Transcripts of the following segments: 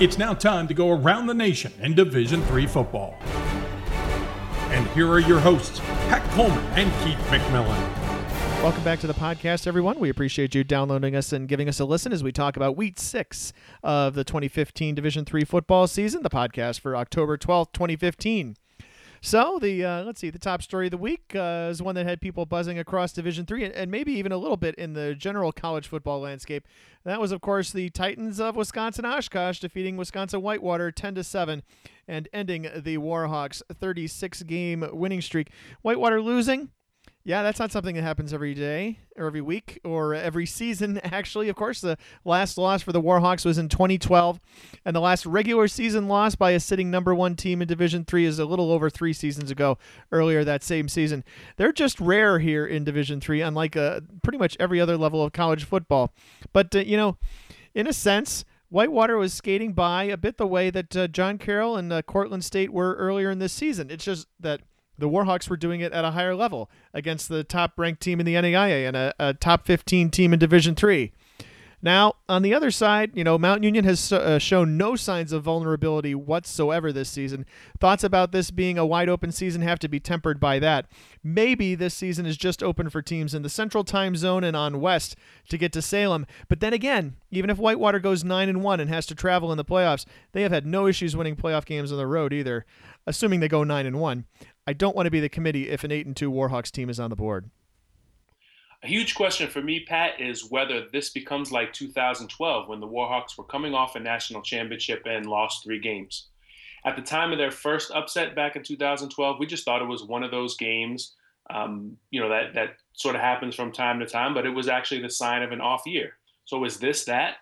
It's now time to go around the nation in Division Three football. And here are your hosts, Pat Coleman and Keith McMillan. Welcome back to the podcast, everyone. We appreciate you downloading us and giving us a listen as we talk about Week Six of the 2015 Division Three football season. The podcast for October 12th, 2015. So the uh, let's see, the top story of the week uh, is one that had people buzzing across Division Three and, maybe even a little bit in the general college football landscape. That was, of course, the Titans of Wisconsin Oshkosh defeating Wisconsin Whitewater 10 to seven, and ending the Warhawks 36 game winning streak. Whitewater losing yeah, that's not something that happens every day or every week or every season, actually. Of course, the last loss for the Warhawks was in 2012, and the last regular season loss by a sitting number one team in Division Three is a little over three seasons ago, earlier that same season. They're just rare here in Division Three, unlike uh, pretty much every other level of college football. But, uh, you know, in a sense, Whitewater was skating by a bit the way that uh, John Carroll and uh, Cortland State were earlier in this season. It's just that the Warhawks were doing it at a higher level against the top ranked team in the NAIA and a, a top 15 team in Division 3. Now, on the other side, you know, Mount Union has uh, shown no signs of vulnerability whatsoever this season. Thoughts about this being a wide open season have to be tempered by that. Maybe this season is just open for teams in the Central Time Zone and on West to get to Salem. But then again, even if Whitewater goes 9 and 1 and has to travel in the playoffs, they have had no issues winning playoff games on the road either, assuming they go 9 and 1. I don't want to be the committee if an eight and two Warhawks team is on the board. A huge question for me, Pat, is whether this becomes like 2012 when the Warhawks were coming off a national championship and lost three games. At the time of their first upset back in 2012, we just thought it was one of those games, um, you know, that that sort of happens from time to time, but it was actually the sign of an off year. So is this that?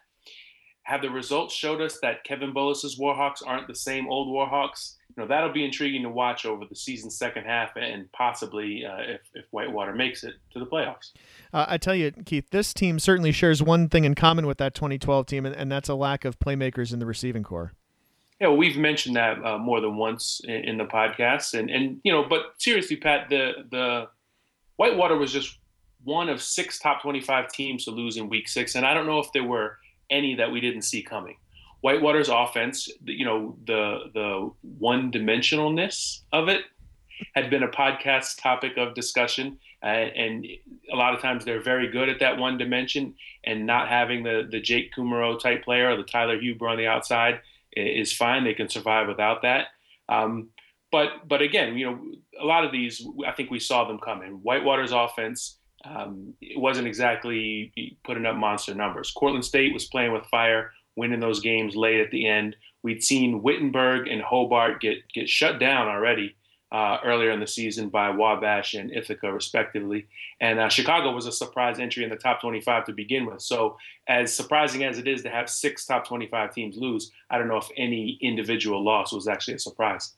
Have the results showed us that Kevin Bullis's Warhawks aren't the same old Warhawks? You know, that'll be intriguing to watch over the season's second half and possibly uh, if, if Whitewater makes it to the playoffs. Uh, I tell you, Keith, this team certainly shares one thing in common with that 2012 team, and, and that's a lack of playmakers in the receiving corps. Yeah, well, we've mentioned that uh, more than once in, in, the podcast, and and you know, but seriously, Pat, the the Whitewater was just one of six top 25 teams to lose in Week Six, and I don't know if there were any that we didn't see coming. Whitewater's offense, you know, the the one dimensionalness of it had been a podcast topic of discussion, uh, and a lot of times they're very good at that one dimension, and not having the the Jake Kumerow type player or the Tyler Huber on the outside is fine. They can survive without that. Um, but but again, you know, a lot of these I think we saw them coming. Whitewater's offense um, it wasn't exactly putting up monster numbers. Cortland State was playing with fire, winning those games late at the end. We'd seen Wittenberg and Hobart get get shut down already uh, earlier in the season by Wabash and Ithaca, respectively. And uh, Chicago was a surprise entry in the top 25 to begin with. So, as surprising as it is to have six top 25 teams lose, I don't know if any individual loss was actually a surprise.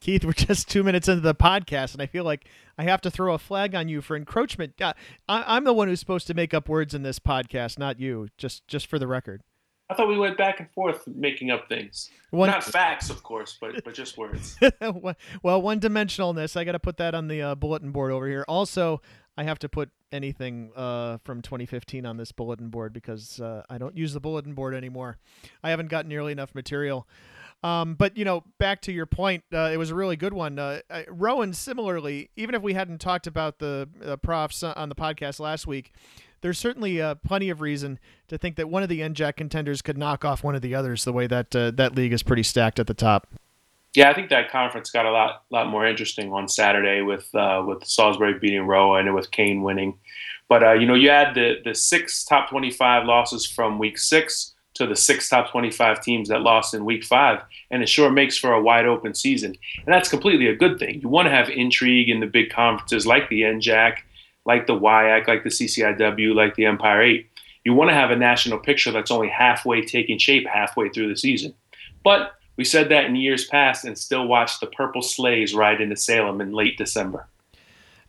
Keith, we're just two minutes into the podcast, and I feel like I have to throw a flag on you for encroachment. I, am the one who's supposed to make up words in this podcast, not you. Just, just for the record. I thought we went back and forth making up things. One, not facts, of course, but but just words. well, one dimensionalness. I got to put that on the uh, bulletin board over here. Also, I have to put anything uh, from 2015 on this bulletin board because uh, I don't use the bulletin board anymore. I haven't got nearly enough material. Um, but you know, back to your point, uh, it was a really good one. Uh, Rowan, similarly, even if we hadn't talked about the uh, profs on the podcast last week, there's certainly uh, plenty of reason to think that one of the NJAC contenders could knock off one of the others. The way that uh, that league is pretty stacked at the top. Yeah, I think that conference got a lot lot more interesting on Saturday with uh, with Salisbury beating Rowan and with Kean winning. But you know, you add the the six top 25 losses from week six to the six top 25 teams that lost in week five. And it sure makes for a wide open season. And that's completely a good thing. You want to have intrigue in the big conferences like the NJAC, like the WIAC, like the CCIW, like the Empire 8. You want to have a national picture that's only halfway taking shape halfway through the season. But we said that in years past and still watched the purple sleighs ride into Salem in late December.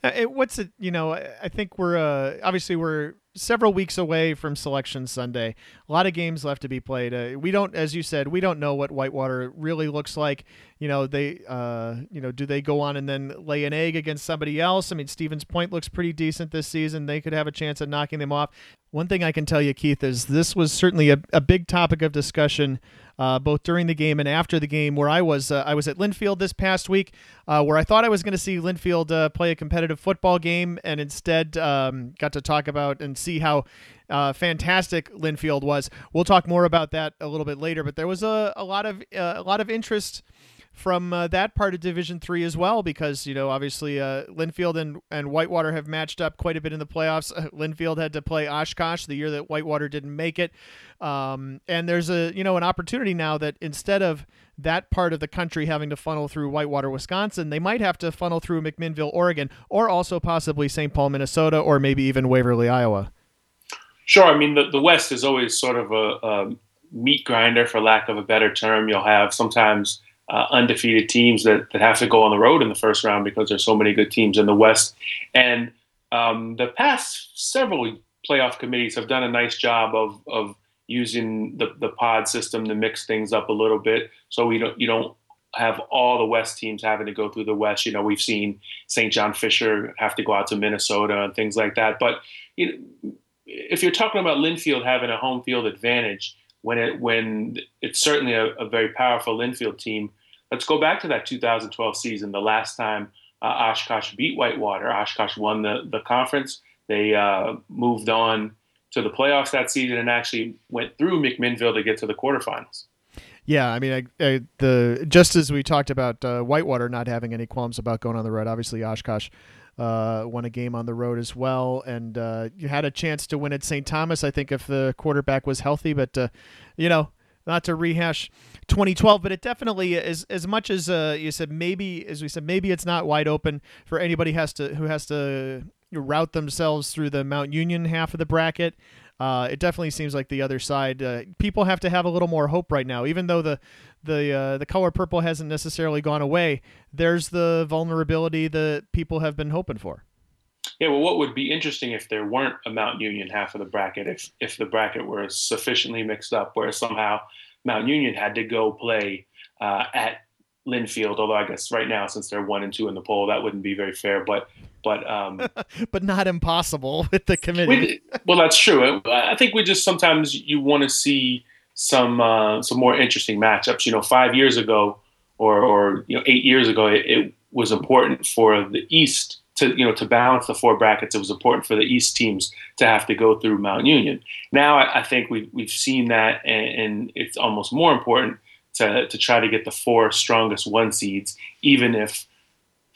Uh, it, what's it? You know, I think we're uh, obviously we're several weeks away from Selection Sunday. A lot of games left to be played. Uh, we don't, as you said, we don't know what Whitewater really looks like. You know, they, uh, you know, do they go on and then lay an egg against somebody else? I mean, Stevens Point looks pretty decent this season. They could have a chance at knocking them off. One thing I can tell you, Keith, is this was certainly a, a big topic of discussion uh, both during the game and after the game. Where I was, uh, I was at Linfield this past week, uh, where I thought I was going to see Linfield uh, play a competitive football game, and instead um, got to talk about and see how uh, fantastic Linfield was. We'll talk more about that a little bit later, but there was a, a lot of uh, a lot of interest from uh, that part of Division Three as well, because you know obviously uh, Linfield and, and Whitewater have matched up quite a bit in the playoffs. Uh, Linfield had to play Oshkosh the year that Whitewater didn't make it, um, and there's a you know an opportunity now that instead of that part of the country having to funnel through Whitewater, Wisconsin, they might have to funnel through McMinnville, Oregon, or also possibly St. Paul, Minnesota, or maybe even Waverly, Iowa. Sure. I mean, the, the West is always sort of a, a meat grinder, for lack of a better term. You'll have sometimes uh, undefeated teams that, that have to go on the road in the first round because there's so many good teams in the West. And um, the past several playoff committees have done a nice job of, of using the, the pod system to mix things up a little bit so we don't you don't have all the West teams having to go through the West. You know, we've seen St. John Fisher have to go out to Minnesota and things like that. But you know, if you're talking about Linfield having a home field advantage when it when it's certainly a, a very powerful Linfield team, let's go back to that 2012 season, the last time uh, Oshkosh beat Whitewater. Oshkosh won the, the conference. They uh, moved on to the playoffs that season and actually went through McMinnville to get to the quarterfinals. Yeah, I mean, I, I, the just as we talked about uh, Whitewater not having any qualms about going on the road, obviously Oshkosh uh, won a game on the road as well, and uh, you had a chance to win at St. Thomas. I think if the quarterback was healthy, but uh, you know, not to rehash 2012, but it definitely is as much as uh, you said. Maybe as we said, maybe it's not wide open for anybody has to who has to route themselves through the Mount Union half of the bracket. Uh, it definitely seems like the other side. Uh, people have to have a little more hope right now, even though the the uh, the color purple hasn't necessarily gone away. There's the vulnerability that people have been hoping for. Yeah, well, what would be interesting if there weren't a Mount Union half of the bracket, if if the bracket were sufficiently mixed up, where somehow Mount Union had to go play uh, at Linfield. Although I guess right now, since they're one and two in the poll, that wouldn't be very fair. But but um, but not impossible with the committee. We, well, that's true. I think we just sometimes you want to see some uh, some more interesting matchups. You know, five years ago or or you know eight years ago, it, it was important for the East to you know to balance the four brackets, it was important for the East teams to have to go through Mount Union. Now I, I think we've we've seen that, and, and, it's almost more important to to try to get the four strongest one seeds, even if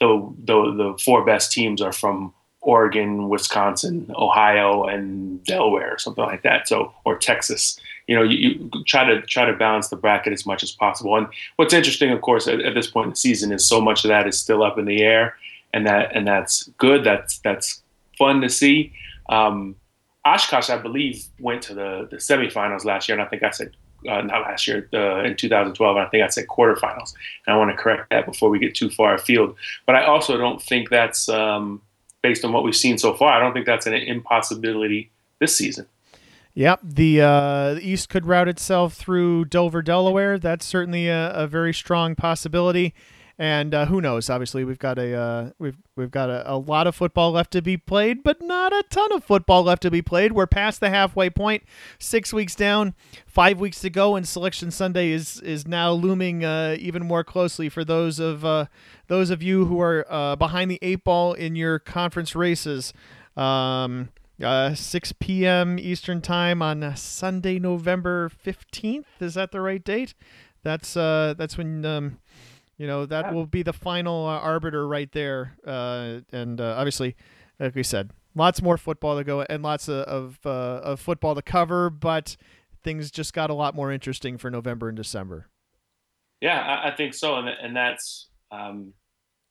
the the, the four best teams are from Oregon, Wisconsin, Ohio, and Delaware, or something like that. So or Texas. You know, you, you, try to try to balance the bracket as much as possible. And what's interesting, of course, at, at this point in the season is so much of that is still up in the air and that and that's good. That's that's fun to see. Um, Oshkosh, I believe, went to the the semifinals last year, and I think I said uh, not last year uh, in 2012. I think I said quarterfinals, and I want to correct that before we get too far afield. But I also don't think that's um, based on what we've seen so far. I don't think that's an impossibility this season. Yep, the, uh, the East could route itself through Dover, Delaware. That's certainly a, a very strong possibility and uh, who knows? Obviously, we've got a uh, we've we've got a, a, lot of football left to be played, but not a ton of football left to be played. We're past the halfway point, six weeks down, five weeks to go, and Selection Sunday is is now looming uh, even more closely for those of uh, those of you who are uh, behind the eight ball in your conference races. Um, uh, 6 p.m. Eastern Time on Sunday, November 15th. Is that the right date? That's that's when um, you know that will be the final uh, arbiter right there, uh, and uh, obviously, like we said, lots more football to go and lots of of, uh, of, football to cover, but things just got a lot more interesting for November and December. Yeah, I, I think so, and and that's um,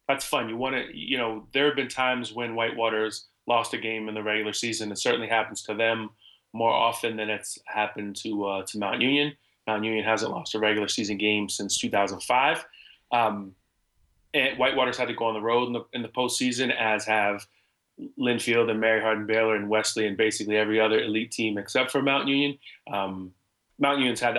that's fun. You want to, you know, there have been times when Whitewater's lost a game in the regular season. It certainly happens to them more often than it's happened to uh, to Mount Union. Mount Union hasn't lost a regular season game since 2005. Um, and Whitewater's had to go on the road in the, in the postseason, as have Linfield and Mary Hardin Baylor and Wesley and basically every other elite team except for Mount Union. Um, Mount Union's had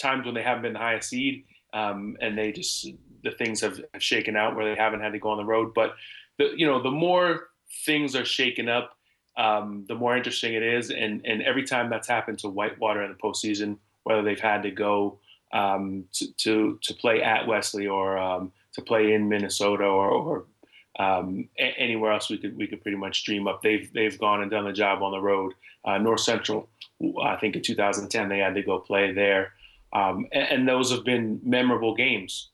times when they haven't been the highest seed, um, and they just the things have, have, shaken out where they haven't had to go on the road. But the you know the more things are shaken up, um, the more interesting it is. And and every time that's happened to Whitewater in the postseason, whether they've had to go um, to, to, to play at Wesley or um, to play in Minnesota or, or um, a- anywhere else we could we could pretty much dream up. They've they've gone and done the job on the road. Uh, North Central, I think in 2010 they had to go play there, um, and, and those have been memorable games.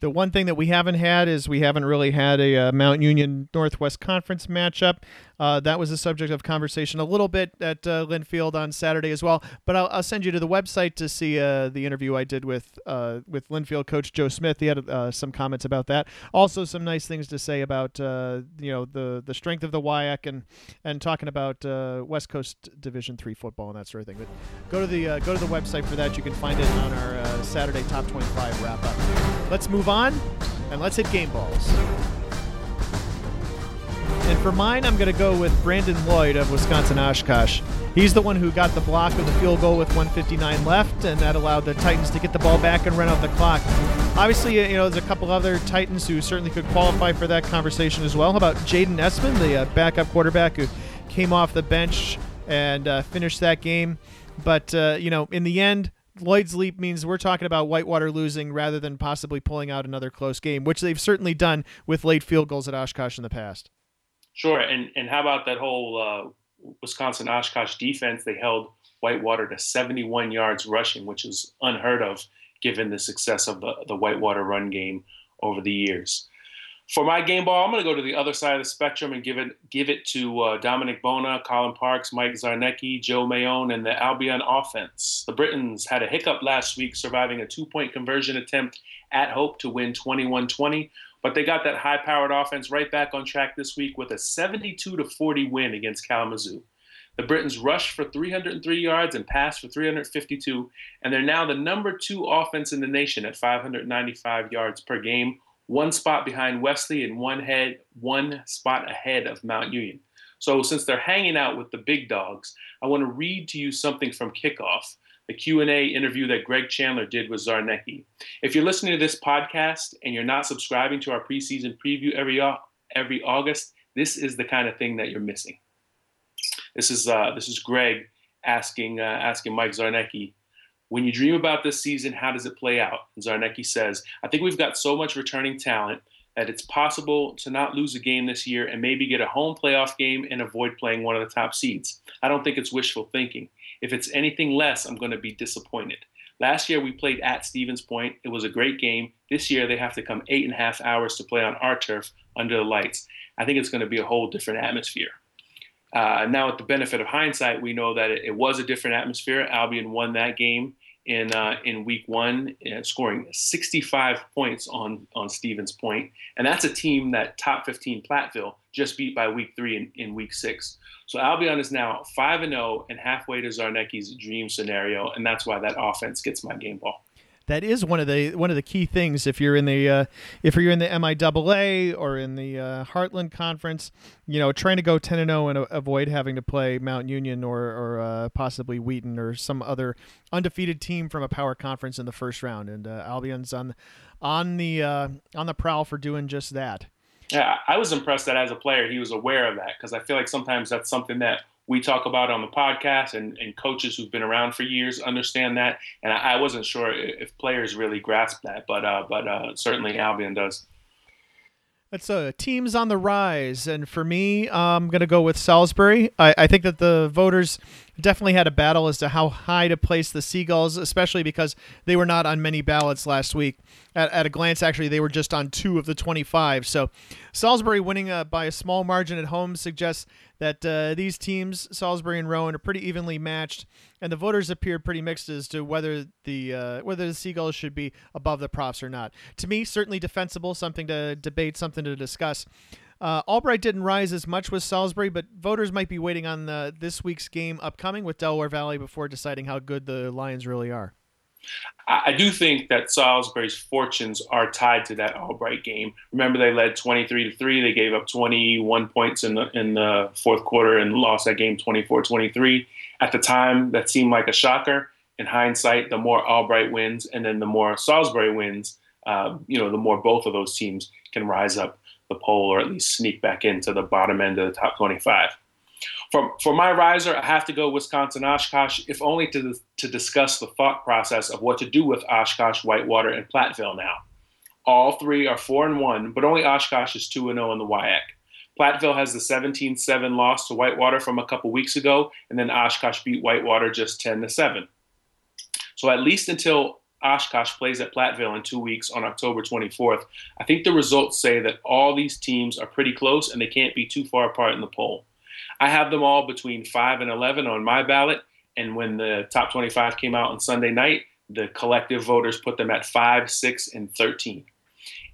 The one thing that we haven't had is we haven't really had a uh, Mount Union Northwest Conference matchup. Uh, that was the subject of conversation a little bit at uh, Linfield on Saturday as well. But I'll, I'll send you to the website to see uh, the interview I did with uh, with Linfield coach Joe Smith. He had uh, some comments about that. Also, some nice things to say about you know the the strength of the WIAC and and talking about West Coast Division three football and that sort of thing. But go to the go to the website for that. You can find it on our Saturday top 25 wrap up. Let's move on and let's hit game balls. And for mine, I'm going to go with Brandon Lloyd of Wisconsin Oshkosh. He's the one who got the block of the field goal with 159 left, and that allowed the Titans to get the ball back and run out the clock. Obviously, you know, there's a couple other Titans who certainly could qualify for that conversation as well. How about Jaden Essman, the uh, backup quarterback who came off the bench and uh, finished that game? But, uh, you know, in the end, Lloyd's leap means we're talking about Whitewater losing rather than possibly pulling out another close game, which they've certainly done with late field goals at Oshkosh in the past. Sure, and and how about that whole uh, Wisconsin Oshkosh defense? They held Whitewater to 71 yards rushing, which is unheard of given the success of the the Whitewater run game over the years. For my game ball, I'm going to go to the other side of the spectrum and give it give it to uh, Dominic Bona, Colin Parks, Mike Zarnecki, Joe Mayone, and the Albion offense. The Britons had a hiccup last week, surviving a two point conversion attempt at Hope to win 21 20. But they got that high powered offense right back on track this week with a 72 to 40 win against Kalamazoo. The Britons rushed for 303 yards and passed for 352, and they're now the number two offense in the nation at 595 yards per game, one spot behind Wesley and one head, one spot ahead of Mount Union. So since they're hanging out with the big dogs, I want to read to you something from kickoff the Q&A interview that Greg Chandler did with Zarnecki. If you're listening to this podcast and you're not subscribing to our preseason preview every every August, this is the kind of thing that you're missing. This is uh, this is Greg asking uh, asking Mike Zarnecki, when you dream about this season, how does it play out? And Zarnecki says, I think we've got so much returning talent that it's possible to not lose a game this year and maybe get a home playoff game and avoid playing one of the top seeds. I don't think it's wishful thinking. If it's anything less, I'm going to be disappointed. Last year we played at Stevens Point. It was a great game. This year they have to come eight and a half hours to play on our turf under the lights. I think it's going to be a whole different atmosphere. Uh, now, with the benefit of hindsight, we know that it, it, was a different atmosphere. Albion won that game in uh, in week one, uh, scoring 65 points on on Stevens Point, and that's a team that top 15 Platteville just beat by week three in, in week six. So Albion is now 5 and 0 and halfway to Zarnecki's dream scenario, and that's why that offense gets my game ball. That is one of the one of the key things if you're in the uh, if you're in the MIAA or in the uh, Heartland Conference, you know, trying to go 10 and 0 and avoid having to play Mount Union or or uh, possibly Wheaton or some other undefeated team from a power conference in the first round. And uh, Albion's on on the uh, on the prowl for doing just that. Yeah, I was impressed that as a player he was aware of that because I feel like sometimes that's something that we talk about on the podcast and, and coaches who've been around for years understand that. And I, I wasn't sure if players really grasp that, but uh, but uh, certainly Albion does. That's uh, teams on the rise, and for me, I'm to go with Salisbury. I, I think that the voters definitely had a battle as to how high to place the Seagulls, especially because they were not on many ballots last week. At, at a glance, actually, they were just on two of the 25. So Salisbury winning uh, by a small margin at home suggests that uh, these teams, Salisbury and Rowan, are pretty evenly matched, and the voters appear pretty mixed as to whether the uh, whether the Seagulls should be above the Profs or not. To me, certainly defensible, something to debate, something to discuss. Uh, Albright didn't rise as much with Salisbury, but voters might be waiting on the, this week's game upcoming with Delaware Valley before deciding how good the Lions really are. I do think that Salisbury's fortunes are tied to that Albright game. Remember, they led 23 to three. They gave up 21 points in the in the fourth quarter and lost that game 24-23. At the time, that seemed like a shocker. In hindsight, the more Albright wins, and then the more Salisbury wins, uh, you know, the more both of those teams can rise up the poll or at least sneak back into the bottom end of the top 25. For, for my riser, I have to go Wisconsin Oshkosh, if only to, to discuss the thought process of what to do with Oshkosh, Whitewater, and Platteville now. All three are 4 and 1, but only Oshkosh is 2 and 0 in the WIAC. Platteville has the 17 7 loss to Whitewater from a couple weeks ago, and then Oshkosh beat Whitewater just 10 7. So at least until Oshkosh plays at Platteville in two weeks on October 24th, I think the results say that all these teams are pretty close and they can't be too far apart in the poll. I have them all between 5 and 11 on my ballot, and when the top 25 came out on Sunday night, the collective voters put them at 5, 6, and 13.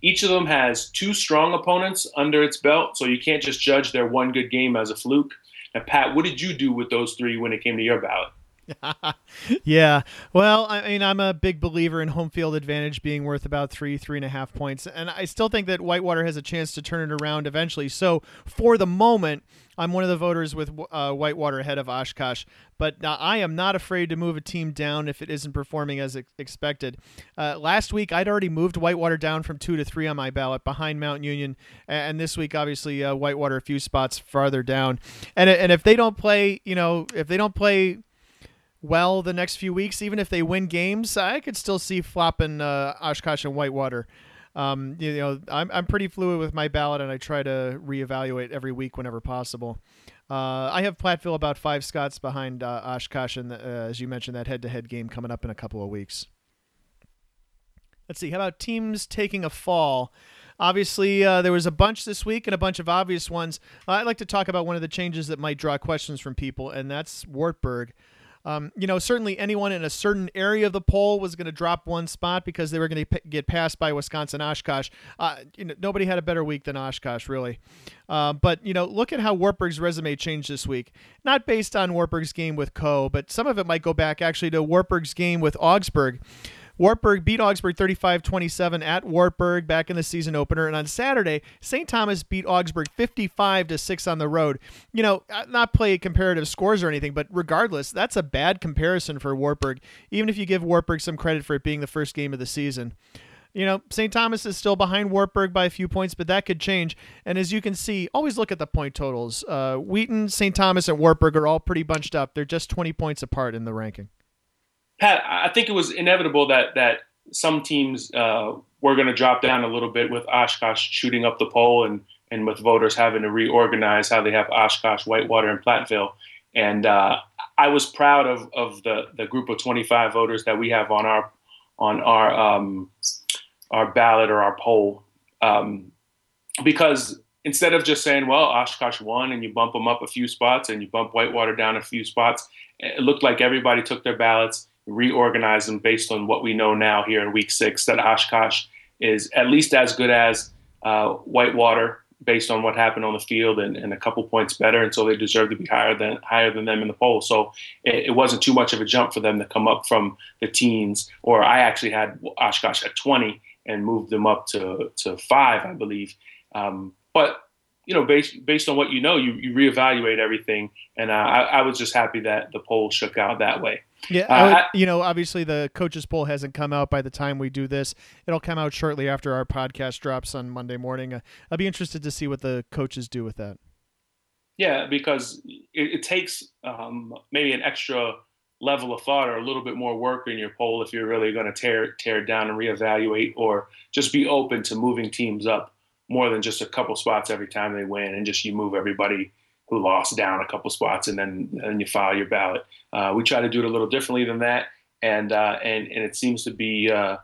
Each of them has two strong opponents under its belt, so you can't just judge their one good game as a fluke. Now, Pat, what did you do with those three when it came to your ballot? yeah. Well, I mean, I'm a big believer in home field advantage being worth about three, three and a half points. And I still think that Whitewater has a chance to turn it around eventually. So for the moment, I'm one of the voters with uh, Whitewater ahead of Oshkosh. But uh, I am not afraid to move a team down if it isn't performing as ex- expected. Uh, last week, I'd already moved Whitewater down from two to three on my ballot behind Mount Union. And this week, obviously, uh, Whitewater a few spots farther down. And, and if they don't play, you know, if they don't play well the next few weeks, even if they win games, I could still see flopping uh, Oshkosh and Whitewater. Um, you know, I'm, I'm pretty fluid with my ballot, and I try to reevaluate every week whenever possible. Uh, I have Platteville about five Scots behind uh, Oshkosh, and uh, as you mentioned, that head-to-head game coming up in a couple of weeks. Let's see. How about teams taking a fall? Obviously, uh, there was a bunch this week and a bunch of obvious ones. I'd like to talk about one of the changes that might draw questions from people, and that's Wartburg. Um, you know, certainly anyone in a certain area of the poll was going to drop one spot because they were going to p- get passed by Wisconsin Oshkosh. Uh, you know, nobody had a better week than Oshkosh, really. Uh, but you know, look at how Wartburg's resume changed this week. Not based on Wartburg's game with Coe, but some of it might go back actually to Wartburg's game with Augsburg. Wartburg beat Augsburg 35 27 at Wartburg back in the season opener. And on Saturday, St. Thomas beat Augsburg 55 to 6 on the road. You know, uh, not play comparative scores or anything, but regardless, that's a bad comparison for Wartburg, even if you give Wartburg some credit for it being the first game of the season. You know, St. Thomas is still behind Wartburg by a few points, but that could change. And as you can see, always look at the point totals. Uh, Wheaton, St. Thomas, and Wartburg are all pretty bunched up. They're just 20 points apart in the ranking. Pat, I think it was inevitable that that some teams uh, were going to drop down a little bit with Oshkosh shooting up the poll and and with voters having to reorganize how they have Oshkosh, Whitewater, and Platteville. And uh, I was proud of, of the, the group of 25 voters that we have on our on our um, our ballot or our poll, um, because instead of just saying, "Well, Oshkosh won," and you bump them up a few spots and you bump Whitewater down a few spots, it looked like everybody took their ballots reorganize them based on what we know now here in week six that Oshkosh is at least as good as uh, Whitewater based on what happened on the field and, and, a couple points better, and so they deserve to be higher than higher than them in the poll. So it, it, wasn't too much of a jump for them to come up from the teens. Or I actually had Oshkosh at 20 and moved them up to to five, I believe. Um, but you know, based based on what you know, you, you reevaluate everything, and uh, I, I was just happy that the poll shook out that way. Yeah, uh, would, you know, obviously the coaches poll hasn't come out by the time we do this. It'll come out shortly after our podcast drops on Monday morning. Uh, I'll be interested to see what the coaches do with that. Yeah, because it, it takes um, maybe an extra level of thought or a little bit more work in your poll if you're really going to tear tear it down and reevaluate, or just be open to moving teams up more than just a couple spots every time they win, and just you move everybody who lost down a couple spots, and then and you file your ballot. Uh, we try to do it a little differently than that, and uh, and and it seems to be uh,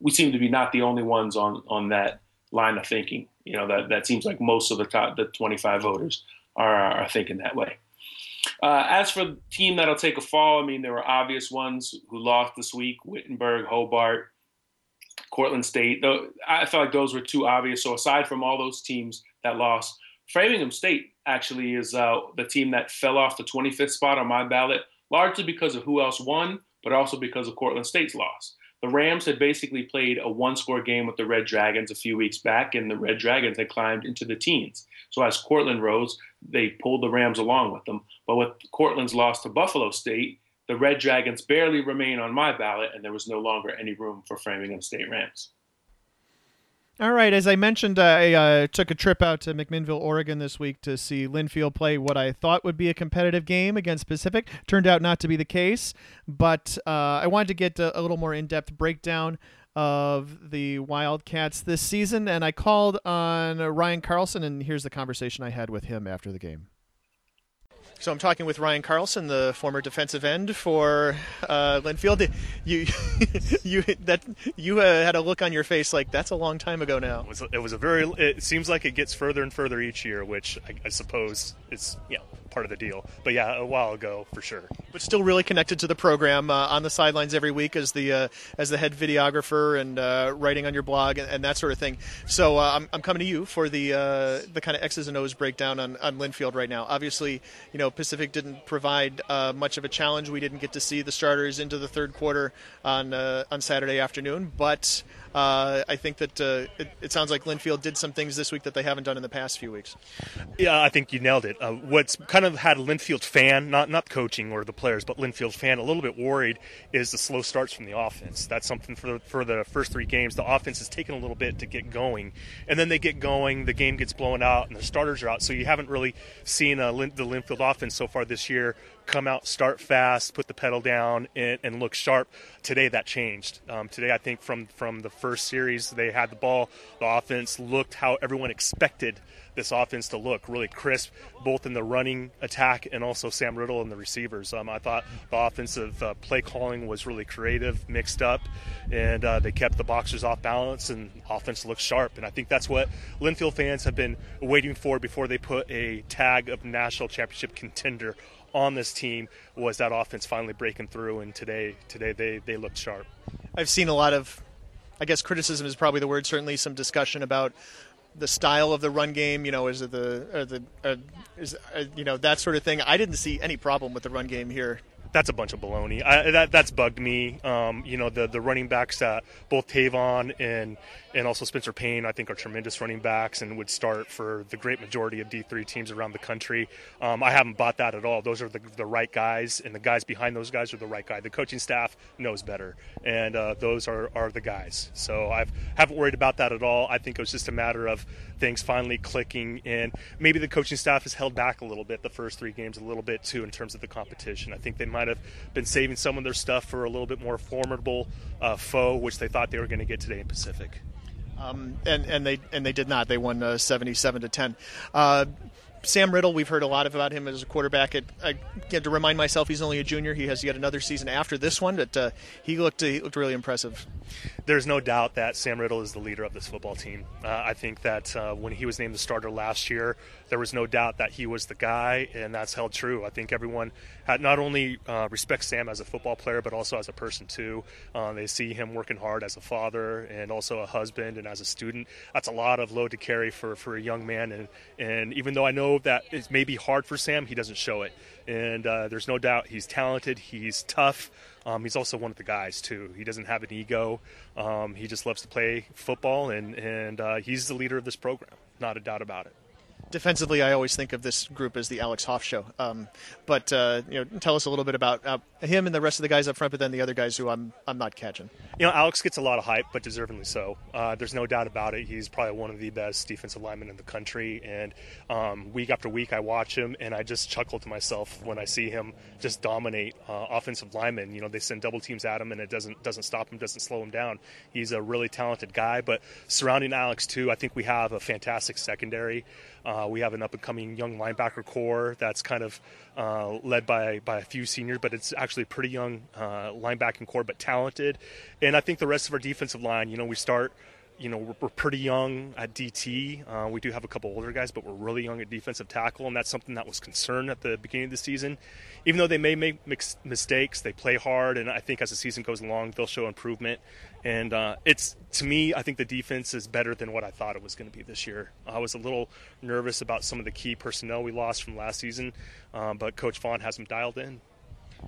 we seem to be not the only ones on on that line of thinking. You know that that seems like most of the top the 25 voters are are thinking that way. Uh, as for the team that'll take a fall, I mean there were obvious ones who lost this week: Wittenberg, Hobart, Cortland State. I felt like those were too obvious. So aside from all those teams that lost, Framingham State actually is uh, the team that fell off the 25th spot on my ballot, largely because of who else won, but also because of Cortland State's loss. The Rams had basically played a one score game with the Red Dragons a few weeks back, and the Red Dragons had climbed into the teens. So as Cortland rose, they pulled the Rams along with them. But with Cortland's loss to Buffalo State, the Red Dragons barely remain on my ballot, and there was no longer any room for Framingham State Rams. All right. As I mentioned, I uh, took a trip out to McMinnville, Oregon this week to see Linfield play what I thought would be a competitive game against Pacific. Turned out not to be the case, but uh, I wanted to get a, a little more in depth breakdown of the Wildcats this season, and I called on Ryan Carlson, and here's the conversation I had with him after the game. So I'm talking with Ryan Carlson, the former defensive end for uh, Linfield. You, you that you uh, had a look on your face like that's a long time ago now. It was, it was a very. It seems like it gets further and further each year, which I, I suppose is you know part of the deal. But yeah, a while ago for sure. But still really connected to the program uh, on the sidelines every week as the uh, as the head videographer and uh, writing on your blog and, and, that sort of thing. So uh, I'm, I'm coming to you for the uh, the kind of X's and O's breakdown on, on Linfield right now. Obviously, you know Pacific didn't provide uh, much of a challenge. We didn't get to see the starters into the third quarter on on Saturday afternoon, but uh, I think that uh, it, it, sounds like Linfield did some things this week that they haven't done in the past few weeks. Yeah, I think you nailed it. Uh, what's kind of had a Linfield fan, not not coaching or the players, but Linfield fan, a little bit worried is the slow starts from the offense. That's something for the, for the first three games. The offense has taken a little bit to get going, and then they get going, the game gets blown out, and the starters are out. So you haven't really seen uh, Lin- the Linfield offense so far this year come out, start fast, put the pedal down, and, and look sharp. Today that changed. Um, today I think from from the first series they had the ball, the offense looked how everyone expected this offense to look really crisp, both in the running attack and also Sam Riddle and the receivers. Um, I thought the offensive uh, play calling was really creative, mixed up, and uh, they kept the boxers off balance and offense looked sharp. And I think that's what Linfield fans have been waiting for before they put a tag of national championship contender on this team was that offense finally breaking through and today today they, they looked sharp. I've seen a lot of I guess criticism is probably the word. Certainly, some discussion about the style of the run game. You know, is it the the uh, is uh, you know that sort of thing. I didn't see any problem with the run game here. That's a bunch of baloney. I, that that's bugged me. Um, you know, the the running backs that both Tavon and and also Spencer Payne, I think, are tremendous running backs and would start for the great majority of D3 teams around the country. Um, I haven't bought that at all. Those are the, the right guys, and the guys behind those guys are the right guy. The coaching staff knows better, and uh, those are, are the guys. So I haven't worried about that at all. I think it was just a matter of things finally clicking, and maybe the coaching staff has held back a little bit the first three games, a little bit too, in terms of the competition. I think they might have been saving some of their stuff for a little bit more formidable uh, foe, which they thought they were going to get today in Pacific. Um, and and they and they did not. They won uh, seventy-seven to ten. Uh, Sam Riddle, we've heard a lot about him as a quarterback. At, I get to remind myself he's only a junior. He has yet another season after this one, but uh, he looked he looked really impressive. There's no doubt that Sam Riddle is the leader of this football team. Uh, I think that uh, when he was named the starter last year, there was no doubt that he was the guy, and that's held true. I think everyone had not only uh, respects Sam as a football player, but also as a person too. Uh, they see him working hard as a father and also a husband and as a student. That's a lot of load to carry for, for a young man, and and even though I know that it may be hard for Sam, he doesn't show it. And uh, there's no doubt he's talented, he's tough. Um, he's also one of the guys too. He doesn't have an ego. Um, he just loves to play football, and and uh, he's the leader of this program. Not a doubt about it defensively, I always think of this group as the Alex Hoff show. Um, but uh, you know, tell us a little bit about uh, him and the rest of the guys up front, but then the other guys who I'm I'm not catching. You know, Alex gets a lot of hype, but deservingly so. Uh, there's no doubt about it. He's probably one of the best defensive linemen in the country, and um, week after week, I watch him and I just chuckle to myself when I see him just dominate uh, offensive linemen. You know, they send double teams at him, and it doesn't doesn't stop him, doesn't slow him down. He's a really talented guy, but surrounding Alex too, I think we have a fantastic secondary. Uh, we have an up and coming young linebacker corps that's kind of uh, led by by a few seniors, but it's actually a pretty young uh, linebacking corps, but talented. And I think the rest of our defensive line, you know, we start you know, we're, we're, pretty young at DT. Uh, we do have a couple older guys, but we're really young at defensive tackle, and that's something that was concerned at the beginning of the season. Even though they may make mistakes, they play hard, and I think as the season goes along, they'll show improvement. And uh, it's to me, I think the defense is better than what I thought it was going to be this year. I was a little nervous about some of the key personnel we lost from last season, um, but Coach Vaughn has them dialed in.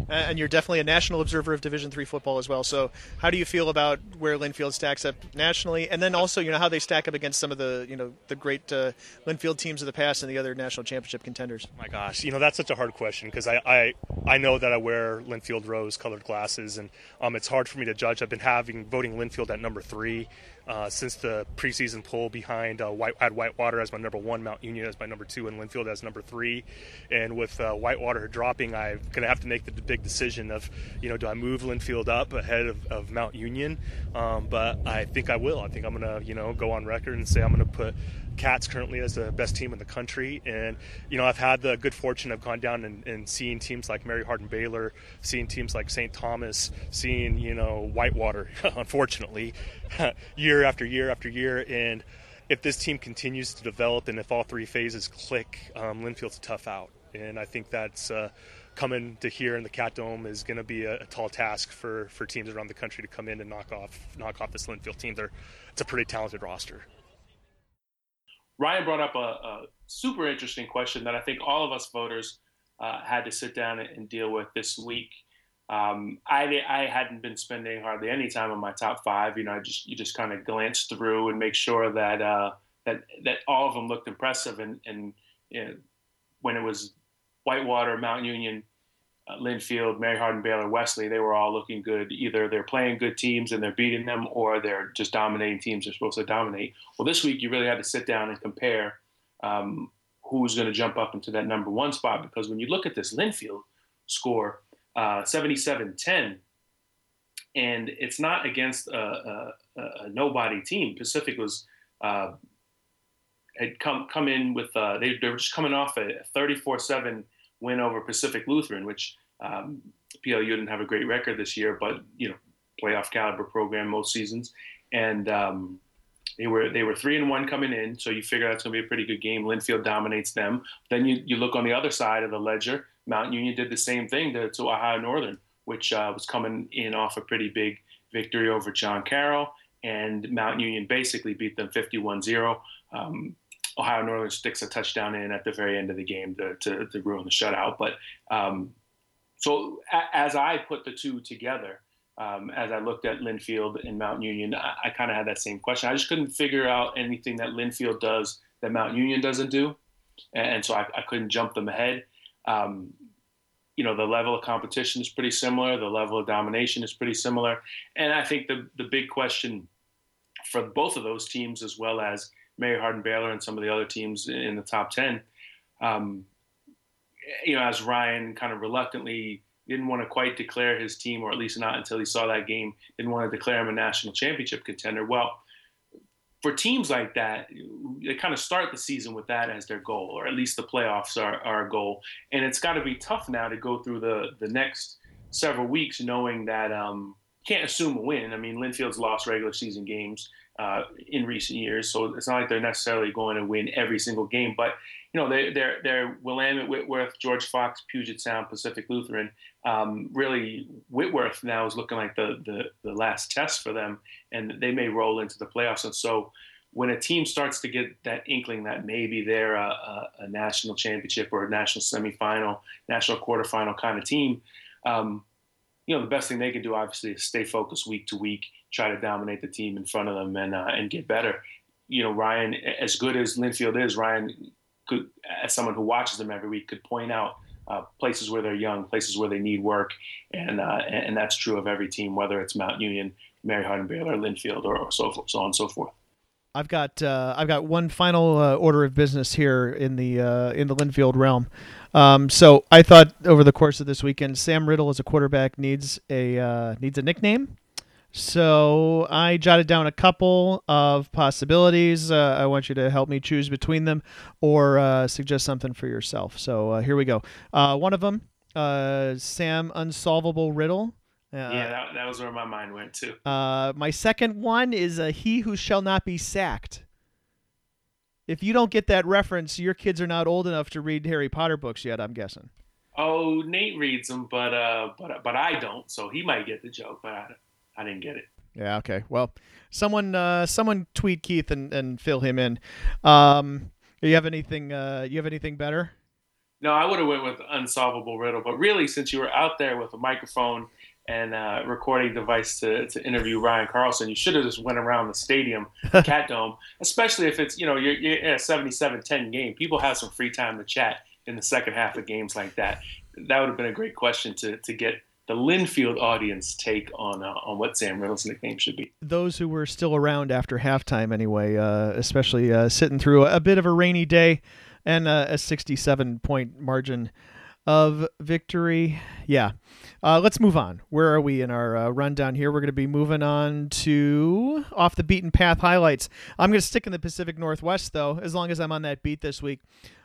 And you're definitely a national observer of Division three football as well. So, how do you feel about where Linfield stacks up nationally, and then also you know how they stack up against some of the you know the great uh, Linfield teams of the past and the other national championship contenders? My gosh, you know that's such a hard question because I, I I know that I wear Linfield rose-colored glasses, and um, it's hard for me to judge. I've been having voting Linfield at number three uh, since the preseason poll behind uh, White, had Whitewater as my number one, Mount Union as my number two, and Linfield as number three. And with uh, Whitewater dropping, I'm going to have to make the big decision of, you know, do I move Linfield up ahead of, of Mount Union? Um, but I think I will. I think I'm going to, you know, go on record and say I'm going to put Cats currently as the best team in the country. And, you know, I've had the good fortune of gone down and, and seeing teams like Mary Hardin Baylor, seeing teams like St. Thomas, seeing, you know, Whitewater, unfortunately, year after year after year. And if this team continues to develop and if all three phases click, um, Linfield's a tough out. And I think that's uh, coming to here in the Cat Dome is going to be a, a, tall task for, for teams around the country to come in and knock off knock off this Linfield team. They're, it's a pretty talented roster. Ryan brought up a, a, super interesting question that I think all of us voters uh, had to sit down and deal with this week. Um, I, I hadn't been spending hardly any time on my top five. You know, I just you just kind of glance through and make sure that uh, that that all of them looked impressive. And and you know, when it was Whitewater, Mount Union, Linfield, Mary Hardin, Baylor, Wesley, they were all looking good. Either they're playing good teams and they're beating them, or they're just dominating teams they're supposed to dominate. Well, this week you really had to sit down and compare um, who's going to jump up into that number one spot because when you look at this Linfield score, uh, 77-10, and it's not against a, a, a nobody team. Pacific was uh, had come come in with uh, they, they were just coming off a 34-7 win over Pacific Lutheran, which um, PLU didn't have a great record this year, but you know, playoff caliber program most seasons, and um, they were they were three and one coming in. So you figure that's going to be a pretty good game. Linfield dominates them. Then you you look on the other side of the ledger. Mount Union did the same thing to, to Ohio Northern, which uh, was coming in off a pretty big victory over John Carroll, and Mount Union basically beat them 51-0. Um, Ohio Northern sticks a touchdown in at the very end of the game to, to, to ruin the shutout. But um, so a, as I put the two together, um, as I looked at Linfield and Mount Union, I, I kind of had that same question. I just couldn't figure out anything that Linfield does that Mount Union doesn't do, and, and so I, I, couldn't jump them ahead. Um, you know, the level of competition is pretty similar. The level of domination is pretty similar, and I think the the big question for both of those teams, as well as Mary Hardin Baylor and some of the other teams in the top 10. Um, you know, as Ryan kind of reluctantly didn't want to quite declare his team, or at least not until he saw that game, didn't want to declare him a national championship contender. Well, for teams like that, they kind of start the season with that as their goal, or at least the playoffs are, are a goal. And it's got to be tough now to go through the, the next several weeks knowing that um, can't assume a win. I mean, Linfield's lost regular season games uh, in recent years, so it's not like they're necessarily going to win every single game. But you know, they, they're they're Willamette, Whitworth, George Fox, Puget Sound, Pacific Lutheran. Um, really, Whitworth now is looking like the, the the last test for them, and they may roll into the playoffs. And so, when a team starts to get that inkling that maybe they're a, a, a national championship or a national semifinal, national quarterfinal kind of team. Um, you know, the best thing they can do obviously is stay focused week to week, try to dominate the team in front of them, and uh, and get better. You know, Ryan, as good as Linfield is, Ryan could, as someone who watches them every week, could point out uh, places where they're young, places where they need work, and uh, and that's true of every team, whether it's Mount Union, Mary Hardin Baylor, Linfield, or, or so so on and so forth. I've got uh, I've got one final uh, order of business here in the uh, in the Linfield realm. Um, so I thought over the course of this weekend, Sam Riddle as a quarterback needs a uh, needs a nickname. So I jotted down a couple of possibilities. Uh, I want you to help me choose between them, or uh, suggest something for yourself. So here we go. one of them, Sam Unsolvable Riddle. Uh, yeah, that, that was where my mind went too. Uh, my second one is a "He Who Shall Not Be Sacked." If you don't get that reference, your kids are not old enough to read Harry Potter books yet. I'm guessing. Oh, Nate reads them, but uh, but but I don't, so he might get the joke, but I, I didn't get it. Yeah. Okay. Well, someone uh, someone tweet Keith and, and fill him in. Um, you have anything? Uh, you have anything better? No, I would have went with unsolvable riddle, but really, since you were out there with a microphone and a recording device to, to interview Ryan Carlson, you should have just went around the stadium, Cat Dome, especially if it's you know you're, you're in a 77-10 game. People have some free time to chat in the second half of games like that. That would have been a great question to to get the Linfield audience take on uh, on what Sam Riddle's nickname should be. Those who were still around after halftime, anyway, uh, especially uh, sitting through a bit of a rainy day and uh, a 67 point margin of victory. Yeah. Uh, let's move on. Where are we in our uh, rundown here? We're going to be moving on to off the beaten path highlights. I'm going to stick in the Pacific Northwest, though, as long as I'm on that beat this week.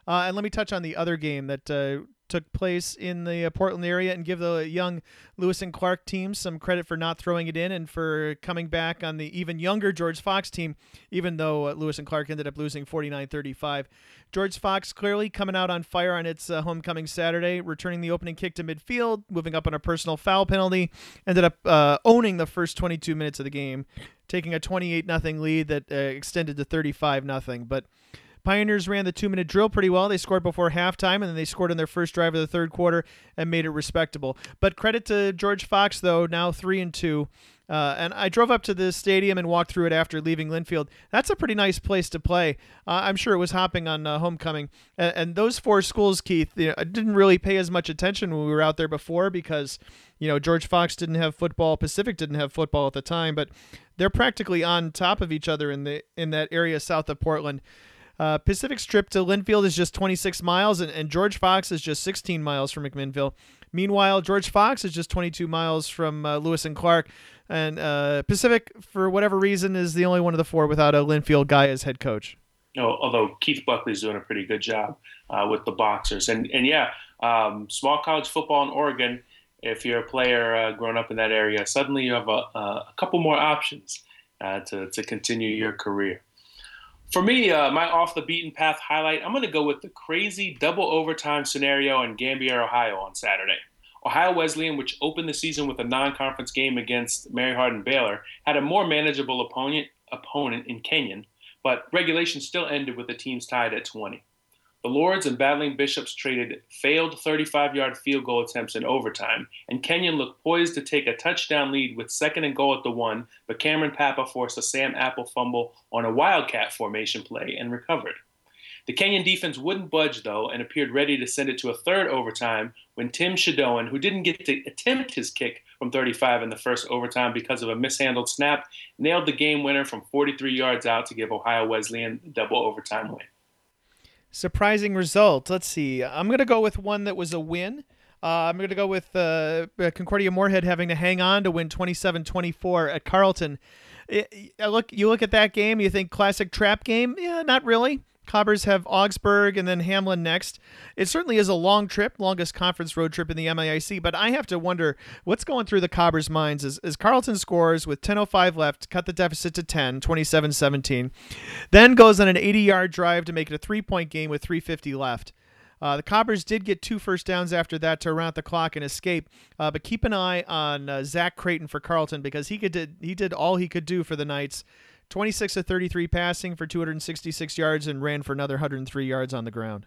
Uh, and let me touch on the other game that uh, took place in the uh, Portland area and give the young Lewis and Clark team some credit for not throwing it in and for coming back on the even younger George Fox team, even though uh, Lewis and Clark ended up losing 49 35. George Fox clearly coming out on fire on its uh, homecoming Saturday, returning the opening kick to midfield, moving up on a personal foul penalty, ended up uh, owning the first 22 minutes of the game, taking a 28 0 lead that uh, extended to 35 0. But Pioneers ran the two minute drill pretty well. They scored before halftime, and then they scored in their first drive of the third quarter and made it respectable. But credit to George Fox, though, now three and two. Uh, and I drove up to the stadium and walked through it after leaving Linfield. That's a pretty nice place to play. Uh, I'm sure it was hopping on uh, homecoming. And, and, those four schools, Keith, you know, I didn't really pay as much attention when we were out there before because, you know, George Fox didn't have football, Pacific didn't have football at the time, but they're practically on top of each other in the in that area south of Portland. Uh, Pacific's trip to Linfield is just 26 miles, and, and George Fox is just 16 miles from McMinnville. Meanwhile, George Fox is just 22 miles from uh, Lewis and Clark, and uh, Pacific, for whatever reason, is the only one of the four without a Linfield guy as head coach. Oh, although Keith Buckley's doing a pretty good job uh, with the Boxers, and and yeah, um, small college football in Oregon. If you're a player uh, growing up in that area, suddenly you have a, a couple more options uh, to to continue your career. For me, uh, my off the beaten path highlight, I'm going to go with the crazy double overtime scenario in Gambier, Ohio on Saturday. Ohio Wesleyan, which opened the season with a non-conference game against Mary Hardin Baylor, had a more manageable opponent opponent in Kenyon, but regulation still ended with the teams tied at 20. The Lords and Battling Bishops traded failed 35 yard field goal attempts in overtime, and Kenyon looked poised to take a touchdown lead with second and goal at the one, but Cameron Papa forced a Sam Apple fumble on a Wildcat formation play and recovered. The Kenyon defense wouldn't budge, though, and appeared ready to send it to a third overtime when Tim Shadoan, who didn't get to attempt his kick from 35 in the first overtime because of a mishandled snap, nailed the game winner from 43 yards out to give Ohio Wesleyan double overtime win. Surprising result. Let's see. I'm going to go with one that was a win. Uh, I'm going to go with uh, Concordia Moorhead having to hang on to win 27-24 at Carleton. It, look, you look at that game, you think classic trap game? Yeah, not really. Cobbers have Augsburg and then Hamline next. It certainly is a long trip, longest conference road trip in the MIAC, but I have to wonder what's going through the Cobbers' minds as, as Carleton scores with 10.05 left, cut the deficit to 10, 27 17, then goes on an 80 yard drive to make it a three point game with 3.50 left. Uh, the Cobbers did get two first downs after that to round the clock and escape, uh, but keep an eye on uh, Zach Creighton for Carleton because he could did he did all he could do for the Knights. 26 to 33 passing for 266 yards and ran for another 103 yards on the ground.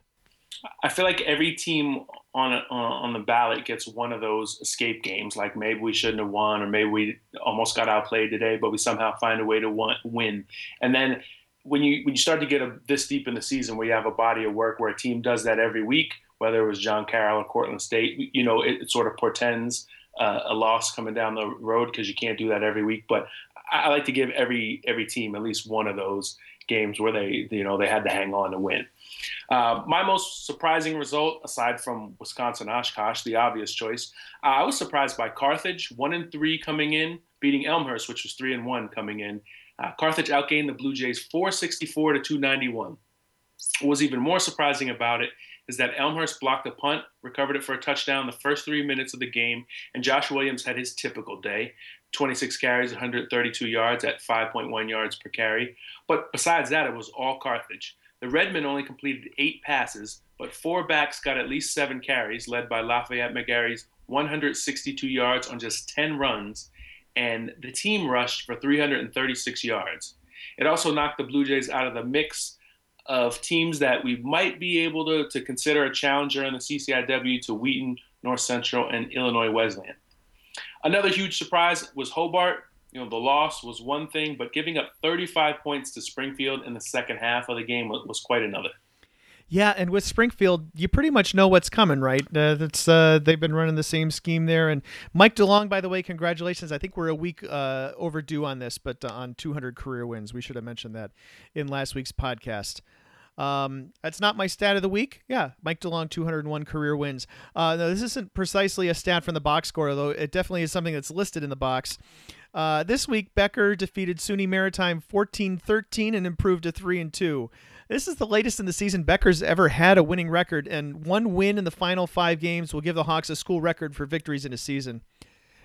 I feel like every team on on the ballot gets one of those escape games. Like maybe we shouldn't have won, or maybe we almost got outplayed today, but we somehow find a way to win. And then when you when you start to get a, this deep in the season, where you have a body of work where a team does that every week, whether it was John Carroll or Cortland State, you know, it, it sort of portends uh, a loss coming down the road because you can't do that every week. But I like to give every every team at least one of those games where they you know they had to hang on to win. Uh, my most surprising result, aside from Wisconsin Oshkosh, the obvious choice, uh, I was surprised by Carthage, one and three coming in, beating Elmhurst, which was three and one coming in. Uh, Carthage outgained the Blue Jays 464 to 291. What was even more surprising about it is that Elmhurst blocked a punt, recovered it for a touchdown the first three minutes of the game, and Josh Williams had his typical day. 26 carries, 132 yards at 5.1 yards per carry. But besides that, it was all Carthage. The Redmen only completed eight passes, but four backs got at least seven carries, led by Lafayette McGarry's 162 yards on just 10 runs, and the team rushed for 336 yards. It also knocked the Blue Jays out of the mix of teams that we might be able to, to consider a challenger in the CCIW to Wheaton, North Central, and Illinois Wesleyan. Another huge surprise was Hobart. You know, the loss was one thing, but giving up 35 points to Springfield in the second half of the game was, was quite another. Yeah, and with Springfield, you pretty much know what's coming, right? Uh, that's uh, they've been running the same scheme there. And Mike DeLong, by the way, congratulations. I think we're a week uh, overdue on this, but uh, on 200 career wins, we should have mentioned that in last week's podcast. Um, that's not my stat of the week. Yeah, Mike DeLong, 201 career wins. Uh, no, this isn't precisely a stat from the box score, though it definitely is something that's listed in the box. Uh, this week, Becker defeated SUNY Maritime 14-13 and improved to 3 and 2. This is the latest in the season Becker's ever had a winning record, and one win in the final five games will give the Hawks a school record for victories in a season.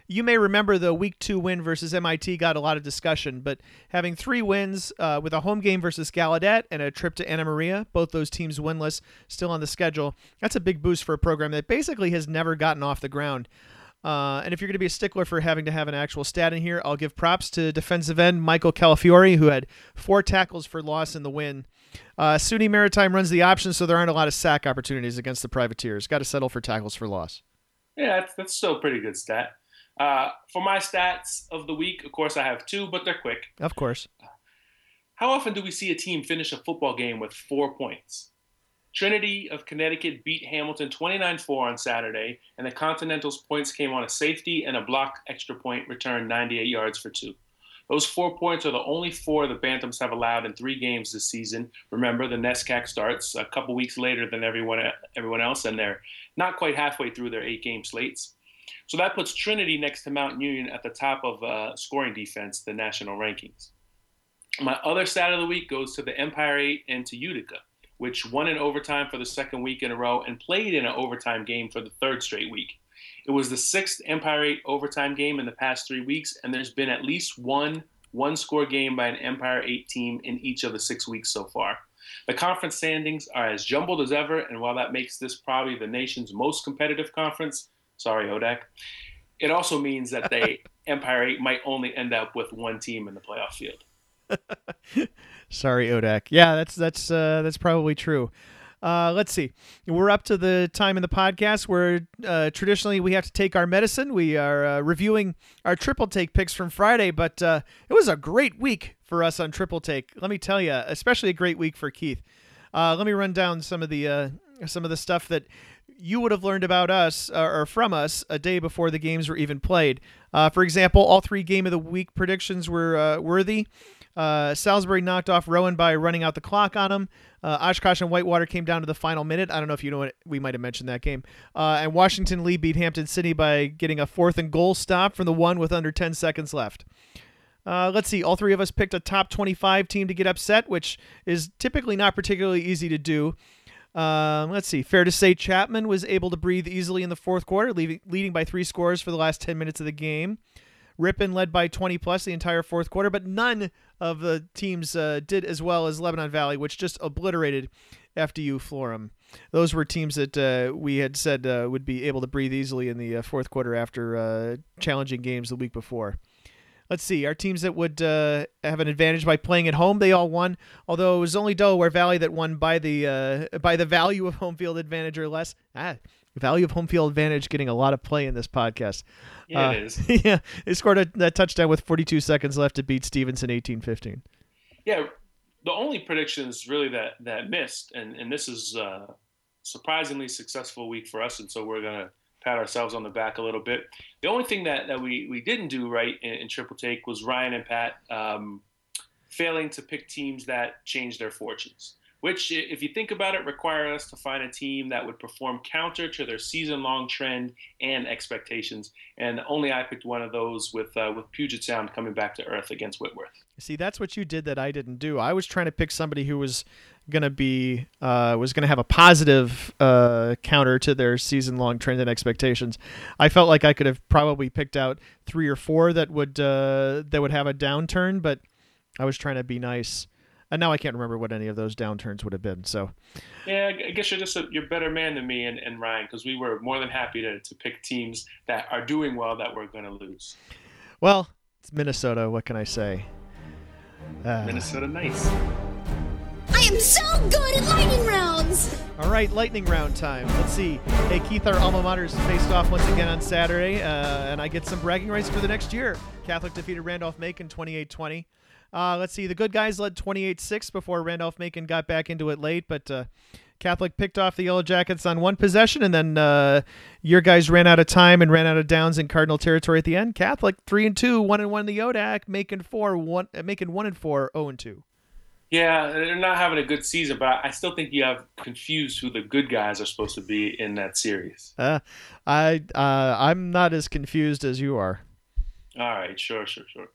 You may remember the week two win versus MIT got a lot of discussion, but having three wins uh, with a home game versus Gallaudet and a trip to Anna Maria, both those teams winless, still on the schedule, that's a big boost for a program that basically has never gotten off the ground. Uh, and if you're going to be a stickler for having to have an actual stat in here, I'll give props to defensive end Michael Calafiore, who had four tackles for loss in the win. Uh, SUNY Maritime runs the option, so there aren't a lot of sack opportunities against the Privateers. Got to settle for tackles for loss. Yeah, that's, that's still a pretty good stat. Uh, for my stats of the week, of course, I have two, but they're quick. Of course. How often do we see a team finish a football game with four points? Trinity of Connecticut beat Hamilton 29 4 on Saturday, and the Continental's points came on a safety and a block extra point return 98 yards for two. Those four points are the only four the Bantams have allowed in three games this season. Remember, the NESCAC starts a couple weeks later than everyone everyone else, and they're not quite halfway through their eight game slates. So that puts Trinity next to Mount Union at the top of uh, scoring defense, the national rankings. My other stat of the week goes to the Empire 8 and to Utica which won in overtime for the second week in a row and played in an overtime game for the third straight week. It was the sixth Empire 8 overtime game in the past three weeks, and there's been at least one one score game by an Empire 8 team in each of the six weeks so far. The conference standings are as jumbled as ever, and while that makes this probably the nation's most competitive conference, sorry, ODAC, it also means that they Empire 8 might only end up with one team in the playoff field. Sorry, ODAC. Yeah, that's that's uh, that's probably true. Uh, let's see. We're up to the time in the podcast where uh, traditionally we have to take our medicine. We are uh, reviewing our triple take picks from Friday, but uh, it was a great week for us on triple take. Let me tell you, especially a great week for Keith. Uh, let me run down some of the uh, some of the stuff that you would have learned about us or from us a day before the games were even played. for example, all three game of the week predictions were worthy. Uh, Salisbury knocked off Rowan by running out the clock on him. Uh, Oshkosh and Whitewater came down to the final minute. I don't know if you know what we might have mentioned that game. Uh, and Washington Lee beat Hampden Sydney by getting a fourth and goal stop from the one with under 10 seconds left. Uh, let's see. All three of us picked a top 25 team to get upset, which is typically not particularly easy to do. Um, let's see. Fair to say, Chapman was able to breathe easily in the fourth quarter, leaving, leading by three scores for the last 10 minutes of the game. Ripon led by 20 plus the entire fourth quarter, but none of the teams uh, did as well as Lebanon Valley, which just obliterated FDU Florham. Those were teams that uh, we had said uh, would be able to breathe easily in the uh, fourth quarter after uh, challenging games the week before. Let's see, our teams that would uh, have an advantage by playing at home, they all won. Although it was only Delaware Valley that won by the by the value of home field advantage or less. Ah, value of home field advantage getting a lot of play in this podcast. Yeah, uh, it is. yeah, they scored a, that touchdown with 42 seconds left to beat Stevenson 18-15. Yeah, the only predictions really that that missed, and and this is uh, surprisingly successful week for us, and so we're gonna pat ourselves on the back a little bit. The only thing that, that we, we didn't do right in, in triple take was Ryan and Pat um, failing to pick teams that changed their fortunes which, if you think about it, require us to find a team that would perform counter to their season-long trend and expectations. And only I picked one of those with uh, with Puget Sound coming back to earth against Whitworth. See, that's what you did that I didn't do. I was trying to pick somebody who was going to be uh, was going to have a positive uh, counter to their season-long trend and expectations. I felt like I could have probably picked out three or four that would uh, that would have a downturn, but I was trying to be nice and now I can't remember what any of those downturns would have been. So, yeah, I guess you're just a you're a better man than me and, and Ryan because we were more than happy to, to pick teams that are doing well that we're going to lose. Well, it's Minnesota. What can I say? Uh, Minnesota, nice. I am so good at lightning rounds! All right, lightning round time. Let's see. Hey, Keith, our alma mater's faced off once again on Saturday, uh, and I get some bragging rights for the next year. Catholic defeated Randolph Macon 28 20. Uh, let's see. The good guys led 28 6 before Randolph Macon got back into it late, but uh, Catholic picked off the Yellow Jackets on one possession, and then uh, your guys ran out of time and ran out of downs in Cardinal territory at the end. Catholic three and two, one and one in the ODAC, making four one, making one and four, zero and two. Yeah, they're not having a good season, but I still think you have confused who the good guys are supposed to be in that series. Uh, I uh, I'm not as confused as you are. All right, sure, sure, sure.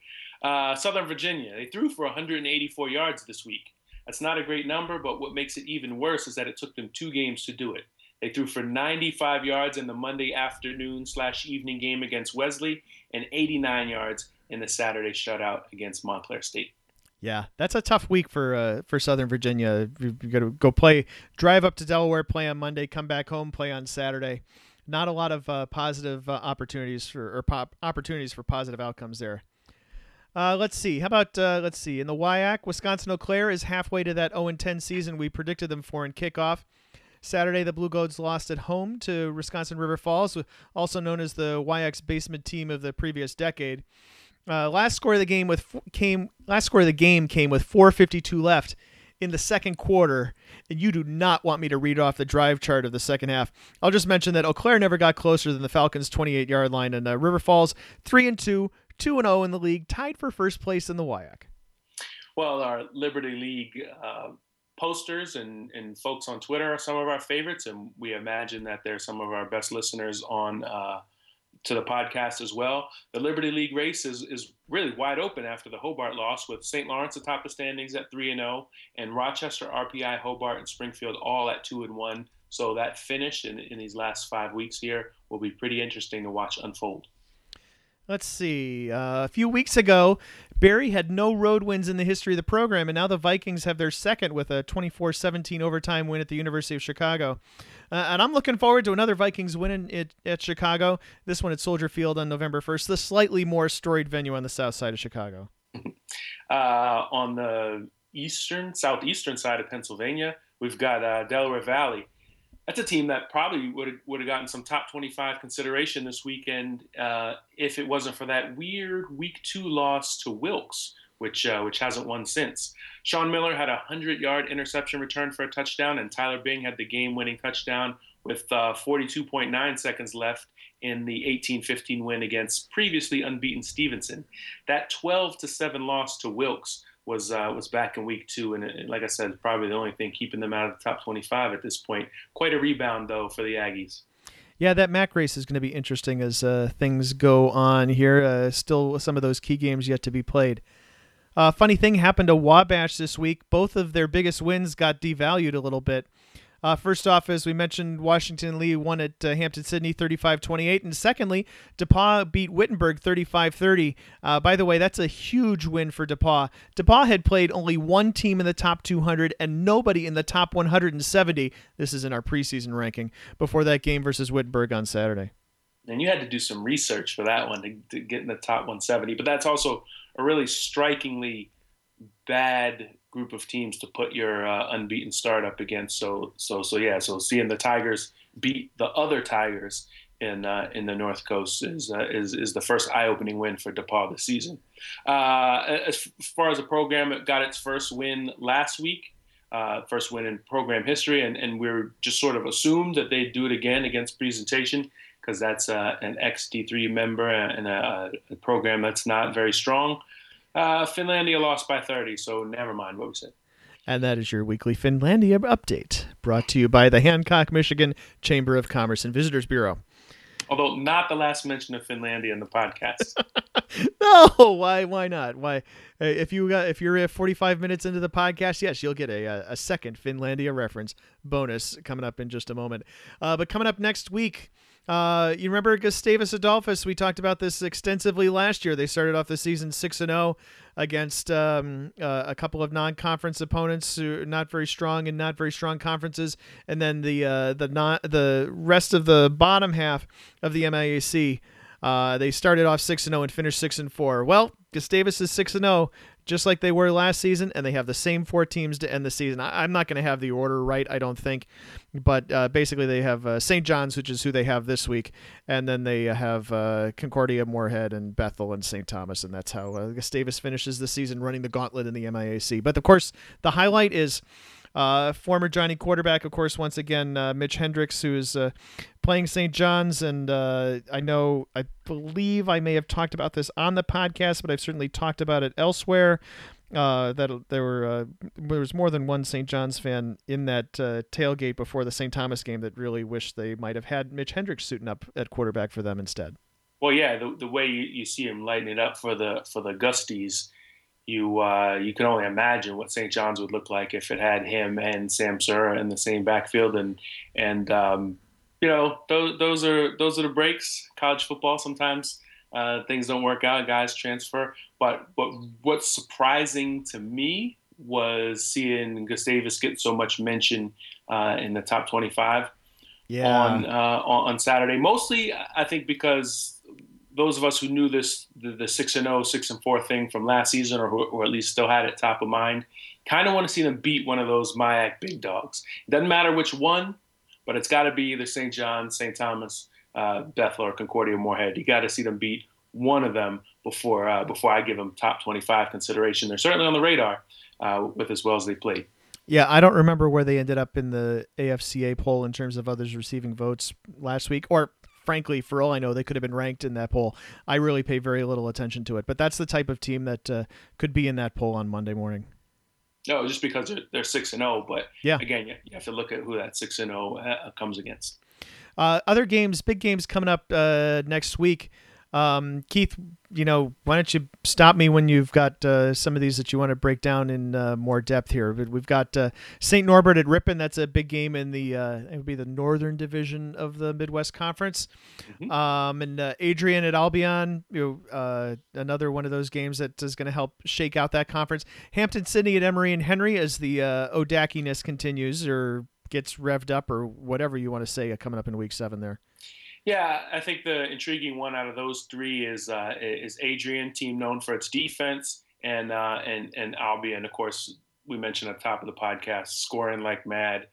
Uh, Southern Virginia, they threw for 184 yards this week. That's not a great number, but what makes it even worse is that it took them two games to do it. They threw for 95 yards in the Monday afternoon slash evening game against Wesley and 89 yards in the Saturday shutout against Montclair State. Yeah, that's a tough week for uh, for Southern Virginia. You got to go play, drive up to Delaware, play on Monday, come back home, play on Saturday. Not a lot of uh, positive uh, opportunities for or pop opportunities for positive outcomes there. Uh, let's see. How about uh, let's see in the WIAC, Wisconsin Eau Claire is halfway to that 0 10 season we predicted them for in kickoff. Saturday, the Blugolds lost at home to Wisconsin River Falls, also known as the WIAC's basement team of the previous decade. Uh, last score of the game with came last score of the game came with 4:52 left in the second quarter, and you do not want me to read off the drive chart of the second half. I'll just mention that Eau Claire never got closer than the Falcons' 28-yard line, and uh, River Falls three and two 2 and 0 in the league, tied for first place in the WIAC. Well, our Liberty League uh, posters and, and folks on Twitter are some of our favorites, and we imagine that they're some of our best listeners on uh, to the podcast as well. The Liberty League race is, is really wide open after the Hobart loss, with St. Lawrence atop the standings at 3 and 0, and Rochester, RPI, Hobart, and Springfield all at 2 and 1. So that finish in, in these last five weeks here will be pretty interesting to watch unfold. Let's see. Uh, a few weeks ago, Berry had no road wins in the history of the program, and now the Vikings have their second with a 24 17 overtime win at the University of Chicago. Uh, and I'm looking forward to another Vikings win in, at, at Chicago, this one at Soldier Field on November 1st, the slightly more storied venue on the south side of Chicago. Uh, on the eastern, southeastern side of Pennsylvania, we've got uh, Delaware Valley. That's a team that probably would have, would have gotten some top 25 consideration this weekend uh, if it wasn't for that weird week two loss to Wilkes, which uh, which hasn't won since. Sean Miller had a 100 yard interception return for a touchdown, and Tyler Bing had the game winning touchdown with uh, 42.9 seconds left in the 18-15 win against previously unbeaten Stevenson. That 12 to 7 loss to Wilkes was uh, was back in week two, and it, like I said, probably the only thing keeping them out of the top 25 at this point. Quite a rebound though for the Aggies. Yeah, that MAC race is going to be interesting as uh, things go on here. Uh, still, some of those key games yet to be played. Uh, funny thing happened to Wabash this week. Both of their biggest wins got devalued a little bit. Uh, first off, as we mentioned, Washington Lee won at uh, Hampden Sydney 35 28. And secondly, DePauw beat Wittenberg 35 30. Uh, by the way, that's a huge win for DePauw. DePauw had played only one team in the top 200 and nobody in the top 170. This is in our preseason ranking before that game versus Wittenberg on Saturday. And you had to do some research for that one to, to get in the top 170. But that's also a really strikingly bad group of teams to put your uh, unbeaten start up against. So so so yeah. So seeing the Tigers beat the other Tigers in uh, in the North Coast is uh, is is the first eye-opening win for DePauw this season. Uh, as far as the program, it got its first win last week. Uh, first win in program history, and, and we are just sort of assumed that they'd do it again against presentation because that's uh, an XD3 member and a, a program that's not very strong. Uh, Finlandia lost by 30, so never mind what we said. And that is your weekly Finlandia update, brought to you by the Hancock, Michigan Chamber of Commerce and Visitors Bureau. Although not the last mention of Finlandia in the podcast. no, why? Why not? Why? If you got, if you're 45 minutes into the podcast, yes, you'll get a a second Finlandia reference bonus coming up in just a moment. Uh, but coming up next week, uh, you remember Gustavus Adolphus? We talked about this extensively last year. They started off the season six and zero oh against um, uh, a couple of non-conference opponents who are not very strong and not very strong conferences, and then the uh, the not the rest of the bottom half of the MIAC. Uh, they started off six and zero oh and finished six and four. Well, Gustavus is six and zero, just like they were last season, and they have the same four teams to end the season. I, am not going to have the order right, I don't think, but uh, basically they have uh, St. John's, which is who they have this week, and then they have uh, Concordia, Moorhead, and Bethel and St. Thomas, and that's how uh, Gustavus finishes the season running the gauntlet in the MIAC. But of course, the highlight is. Uh, former Johnny quarterback, of course, once again, uh, Mitch Hendricks, who is uh, playing St. John's. And uh, I know, I believe I may have talked about this on the podcast, but I've certainly talked about it elsewhere. Uh, that there were uh, there was more than one St. John's fan in that tailgate before the St. Thomas game that really wished they might have had Mitch Hendricks suiting up at quarterback for them instead. Well, yeah, the, the way you, you see him lighting it up for the for the Gusties you uh, you can only imagine what St. John's would look like if it had him and Sam Sura in the same backfield, and and um, you know those those are those are the breaks. College football sometimes uh, things don't work out, guys transfer. But but what's surprising to me was seeing Gustavus get so much mention uh, in the top 25 yeah. on, uh, on on Saturday. Mostly, I think because those of us who knew this the, six and 0, 6 and four thing from last season, or, or at least still had it top of mind, kind of want to see them beat one of those MIAC big dogs. It doesn't matter which one, but it's got to be either St. John, St. Thomas, uh, Bethel, or Concordia Moorhead. You got to see them beat one of them before uh, before I give them top 25 consideration. They're certainly on the radar uh, with as well as they played. Yeah, I don't remember where they ended up in the AFCA poll in terms of others receiving votes last week, or frankly, for all I know, they could have been ranked in that poll. I really pay very little attention to it, but that's the type of team that uh, could be in that poll on Monday morning. No, just because they're, they're six and zero, oh, but yeah, again, you, have to look at who that six and zero uh, comes against. Uh, other games, big games coming up uh, next week. Um, Keith, you know, why don't you stop me when you've got uh, some of these that you want to break down in uh, more depth here? But we've got uh, St. Norbert at Ripon. That's a big game in the uh, it would be the Northern Division of the Midwest Conference. Mm-hmm. Um, and uh, Adrian at Albion, you know, uh, another one of those games that is going to help shake out that conference. Hampden Sydney at Emory and Henry as the uh, Odakiness continues or gets revved up or whatever you want to say coming up in week seven there. Yeah, I think the intriguing one out of those three is uh, is Adrian, team known for its defense, and uh, and and Albion, of course, we mentioned at the top of the podcast, scoring like mad.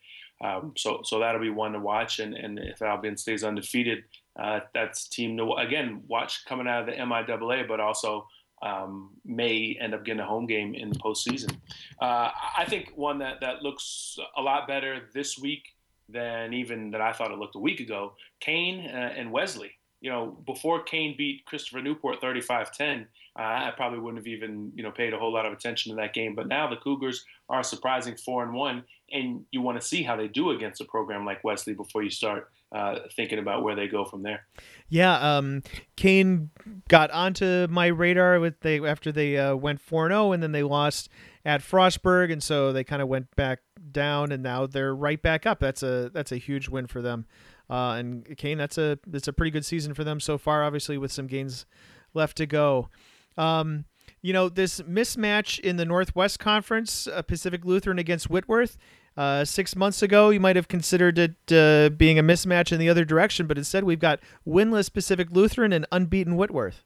Um, so so that'll be one to watch, and and if Albion stays undefeated, uh, that's team to again watch coming out of the MIAA, but also um, may end up getting a home game in the postseason. Uh, I think one that that looks a lot better this week than even that I thought it looked a week ago. Kean uh, and Wesley. You know, before Kean beat Christopher Newport 35-10, uh, I probably wouldn't have even you know paid a whole lot of attention to that game. But now the Cougars are surprising four and one, and you want to see how they do against a program like Wesley before you start uh, thinking about where they go from there. Yeah, um, Kean got onto my radar with they after they uh, went four zero, oh, and then they lost at Frostburg, and so they kind of went back down, and now they're right back up. That's a that's a huge win for them. Uh, and Kean, that's a that's a pretty good season for them so far. Obviously, with some gains left to go. Um, you know this mismatch in the Northwest Conference, uh, Pacific Lutheran against Whitworth. Uh, six months ago, you might have considered it uh, being a mismatch in the other direction, but instead we've got winless Pacific Lutheran and unbeaten Whitworth.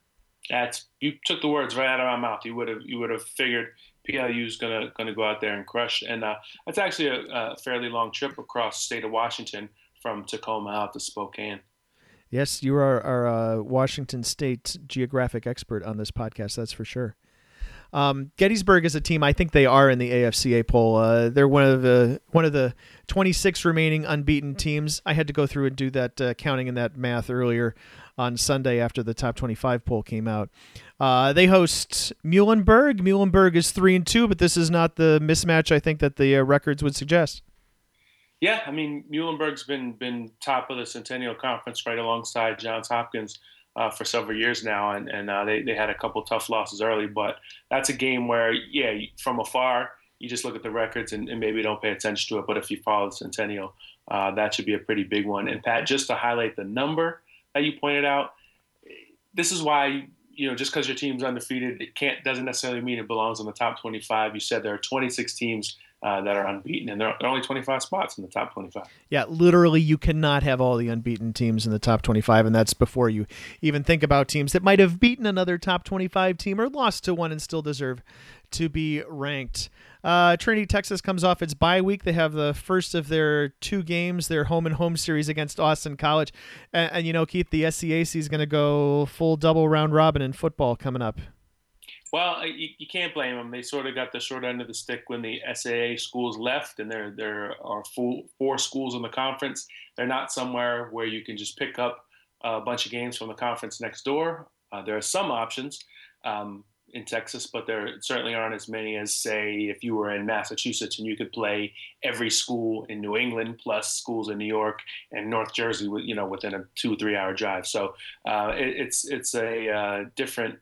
That's you took the words right out of my mouth. You would have you would have figured PLU is gonna gonna go out there and crush. And uh, it's actually a, a, fairly long trip across state of Washington from Tacoma out to Spokane. Yes, you are our uh, Washington State geographic expert on this podcast. That's for sure. Um, Gettysburg is a team. I think they are in the AFCA poll. Uh, they're one of the one of the 26 remaining unbeaten teams. I had to go through and do that uh, counting and that math earlier on Sunday after the top 25 poll came out. Uh, they host Muhlenberg. Muhlenberg is three and two, but this is not the mismatch I think that the uh, records would suggest. Yeah, I mean Muhlenberg's been been top of the Centennial Conference right alongside Johns Hopkins uh, for several years now, and and uh, they they had a couple tough losses early, but that's a game where yeah, from afar you just look at the records and, and maybe don't pay attention to it, but if you follow the Centennial, uh, that should be a pretty big one. And Pat, just to highlight the number that you pointed out, this is why you know just because your team's undefeated, it can't doesn't necessarily mean it belongs in the top 25. You said there are 26 teams uh, that are unbeaten, and there are only 25 spots in the top 25. Yeah, literally, you cannot have all the unbeaten teams in the top 25, and that's before you even think about teams that might have beaten another top 25 team or lost to one and still deserve to be ranked. Uh, Trinity, Texas comes off its bye week. They have the first of their two games, their home and home series against Austin College. And, and you know, Keith, the SCAC is going to go full double round robin in football coming up. Well, you, you can't blame them. They sort of got the short end of the stick when the SAA schools left, and there there are four schools in the conference. They're not somewhere where you can just pick up a bunch of games from the conference next door. Uh, there are some options um, in Texas, but there certainly aren't as many as, say, if you were in Massachusetts and you could play every school in New England plus schools in New York and North Jersey, you know, within a two three hour drive. So uh, it, it's it's a uh, different.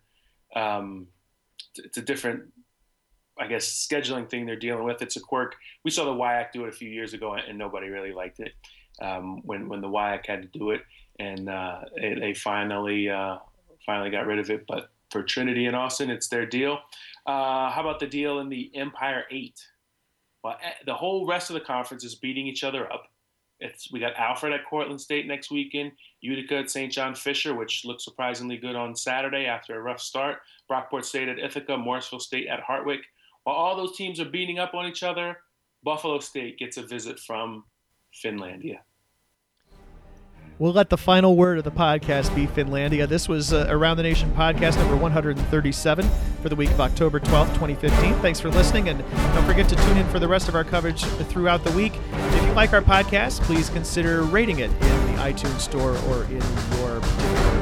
Um, it's a different I guess scheduling thing they're dealing with. It's a quirk. We saw the WIAC do it a few years ago, and nobody really liked it um, when when the WIAC had to do it, and uh, they, they, finally uh, finally got rid of it. But for Trinity and Austin, it's their deal. Uh, how about the deal in the Empire Eight? Well, eh, the whole rest of the conference is beating each other up. It's we got Alfred at Cortland State next weekend, Utica at St. John Fisher, which looked surprisingly good on Saturday after a rough start. Brockport State at Ithaca, Morrisville State at Hartwick. While all those teams are beating up on each other, Buffalo State gets a visit from Finlandia. We'll let the final word of the podcast be Finlandia. This was uh, Around the Nation podcast number 137 for the week of October 12th, 2015. Thanks for listening, and don't forget to tune in for the rest of our coverage throughout the week. If you like our podcast, please consider rating it in the iTunes Store or in your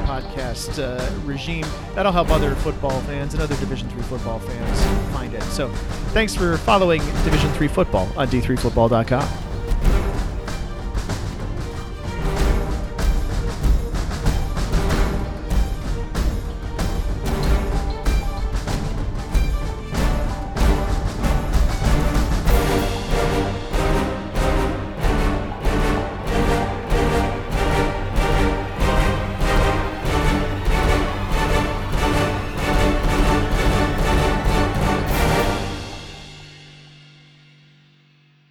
podcast uh, regime. That'll help other football fans and other Division Three football fans find it. So, thanks for following Division Three football on D3Football.com.